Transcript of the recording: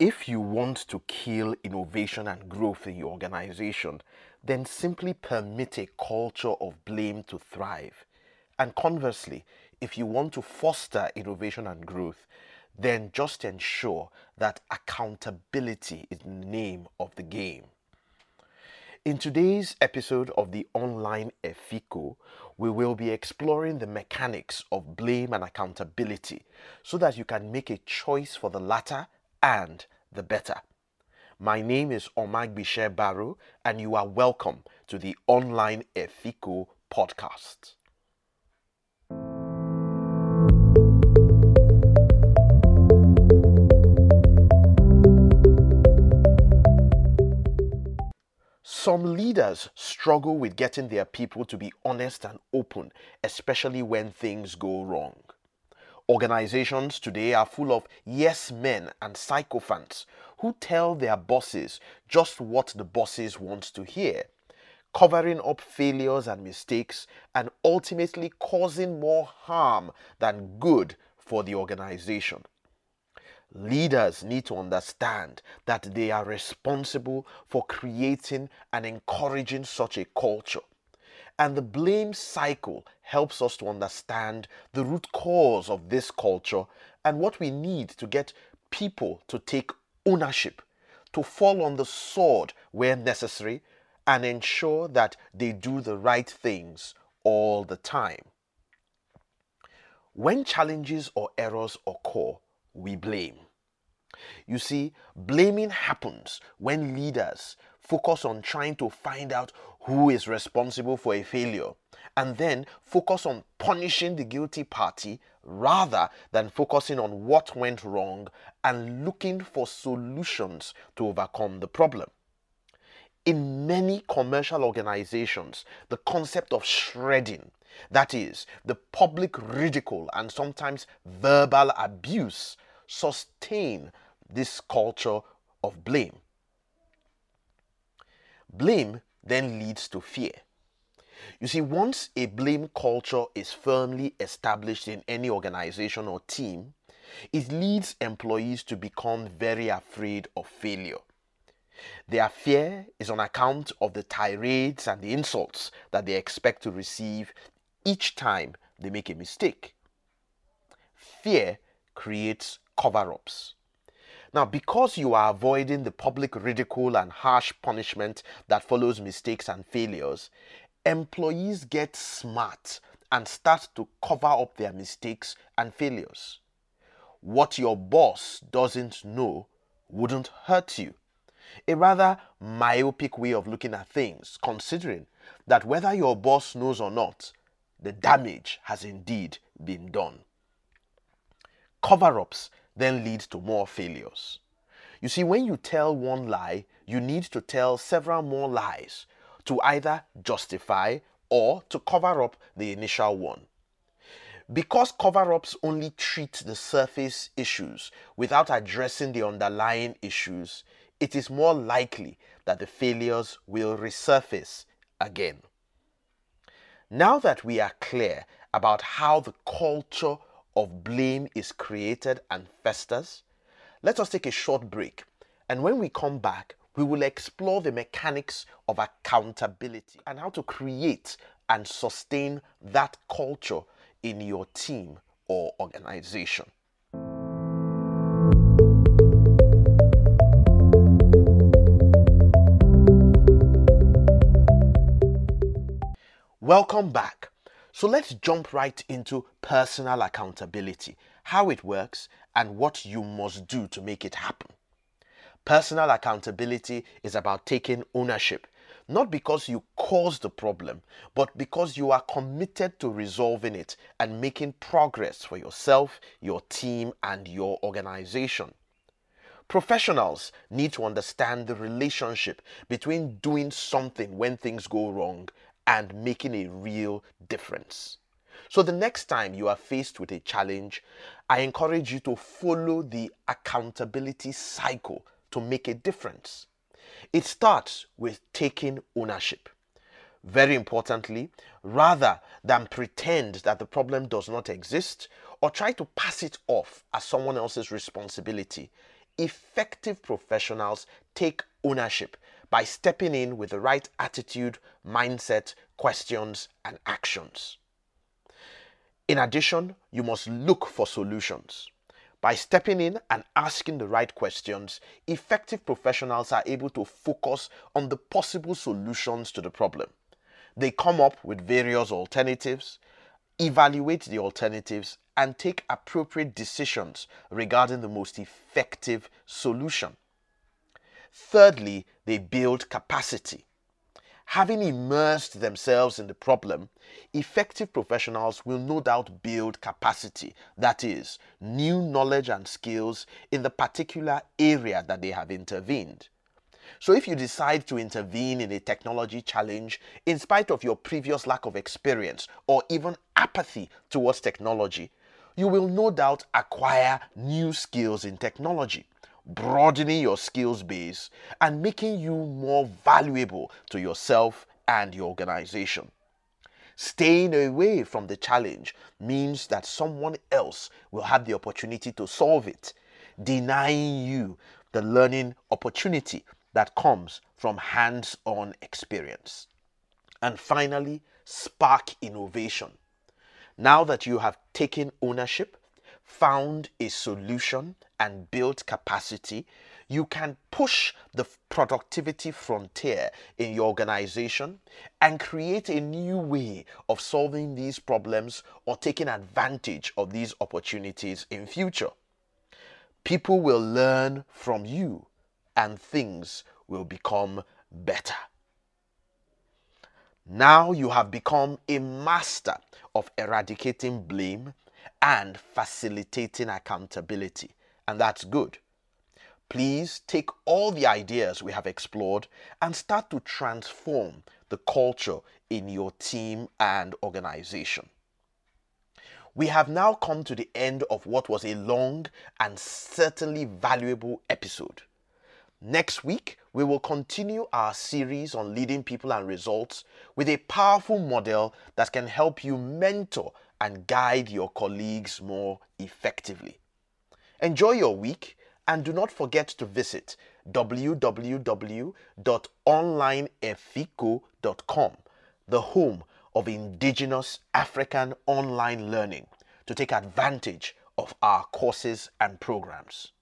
If you want to kill innovation and growth in your organization, then simply permit a culture of blame to thrive. And conversely, if you want to foster innovation and growth, then just ensure that accountability is the name of the game. In today's episode of the Online Efiko, we will be exploring the mechanics of blame and accountability so that you can make a choice for the latter and the better. My name is Omagbitse Barrow, and you are welcome to the Online Efiko podcast. Some leaders struggle with getting their people to be honest and open, especially when things go wrong. Organizations today are full of yes men and sycophants who tell their bosses just what the bosses want to hear, covering up failures and mistakes and ultimately causing more harm than good for the organization. Leaders need to understand that they are responsible for creating and encouraging such a culture and the blame cycle helps us to understand the root cause of this culture and what we need to get people to take ownership, to fall on the sword where necessary, and ensure that they do the right things all the time. When challenges or errors occur, we blame. You see, blaming happens when leaders focus on trying to find out who is responsible for a failure and then focus on punishing the guilty party rather than focusing on what went wrong and looking for solutions to overcome the problem. In many commercial organizations, the concept of shredding, that is, the public ridicule and sometimes verbal abuse, sustain this culture of blame. Blame then leads to fear. You see, once a blame culture is firmly established in any organization or team, it leads employees to become very afraid of failure. Their fear is on account of the tirades and the insults that they expect to receive each time they make a mistake. Fear creates cover ups. Now, because you are avoiding the public ridicule and harsh punishment that follows mistakes and failures, employees get smart and start to cover up their mistakes and failures. What your boss doesn't know wouldn't hurt you. A rather myopic way of looking at things, considering that whether your boss knows or not, the damage has indeed been done. Cover ups then leads to more failures. You see, when you tell one lie, you need to tell several more lies to either justify or to cover up the initial one. Because cover ups only treat the surface issues without addressing the underlying issues, it is more likely that the failures will resurface again. Now that we are clear about how the culture of blame is created and festers, let us take a short break. And when we come back, we will explore the mechanics of accountability and how to create and sustain that culture in your team or organization. Welcome back. So let's jump right into personal accountability, how it works, and what you must do to make it happen. Personal accountability is about taking ownership, not because you caused the problem, but because you are committed to resolving it and making progress for yourself, your team, and your organization. Professionals need to understand the relationship between doing something when things go wrong and making a real difference. So, the next time you are faced with a challenge, I encourage you to follow the accountability cycle to make a difference. It starts with taking ownership. Very importantly, rather than pretend that the problem does not exist or try to pass it off as someone else's responsibility, effective professionals take ownership by stepping in with the right attitude, mindset, questions, and actions. In addition, you must look for solutions. By stepping in and asking the right questions, effective professionals are able to focus on the possible solutions to the problem. They come up with various alternatives, evaluate the alternatives, and take appropriate decisions regarding the most effective solution. Thirdly, they build capacity. Having immersed themselves in the problem, effective professionals will no doubt build capacity, that is, new knowledge and skills in the particular area that they have intervened. So, if you decide to intervene in a technology challenge in spite of your previous lack of experience or even apathy towards technology, you will no doubt acquire new skills in technology broadening your skills base and making you more valuable to yourself and your organization. Staying away from the challenge means that someone else will have the opportunity to solve it, denying you the learning opportunity that comes from hands on experience. And finally, spark innovation. Now that you have taken ownership, found a solution, and build capacity, you can push the productivity frontier in your organization and create a new way of solving these problems or taking advantage of these opportunities in future. People will learn from you and things will become better. Now you have become a master of eradicating blame and facilitating accountability and that's good. Please take all the ideas we have explored and start to transform the culture in your team and organization. We have now come to the end of what was a long and certainly valuable episode. Next week, we will continue our series on leading people and results with a powerful model that can help you mentor and guide your colleagues more effectively. Enjoy your week and do not forget to visit www.onlineefiko.com, the home of indigenous African online learning, to take advantage of our courses and programs.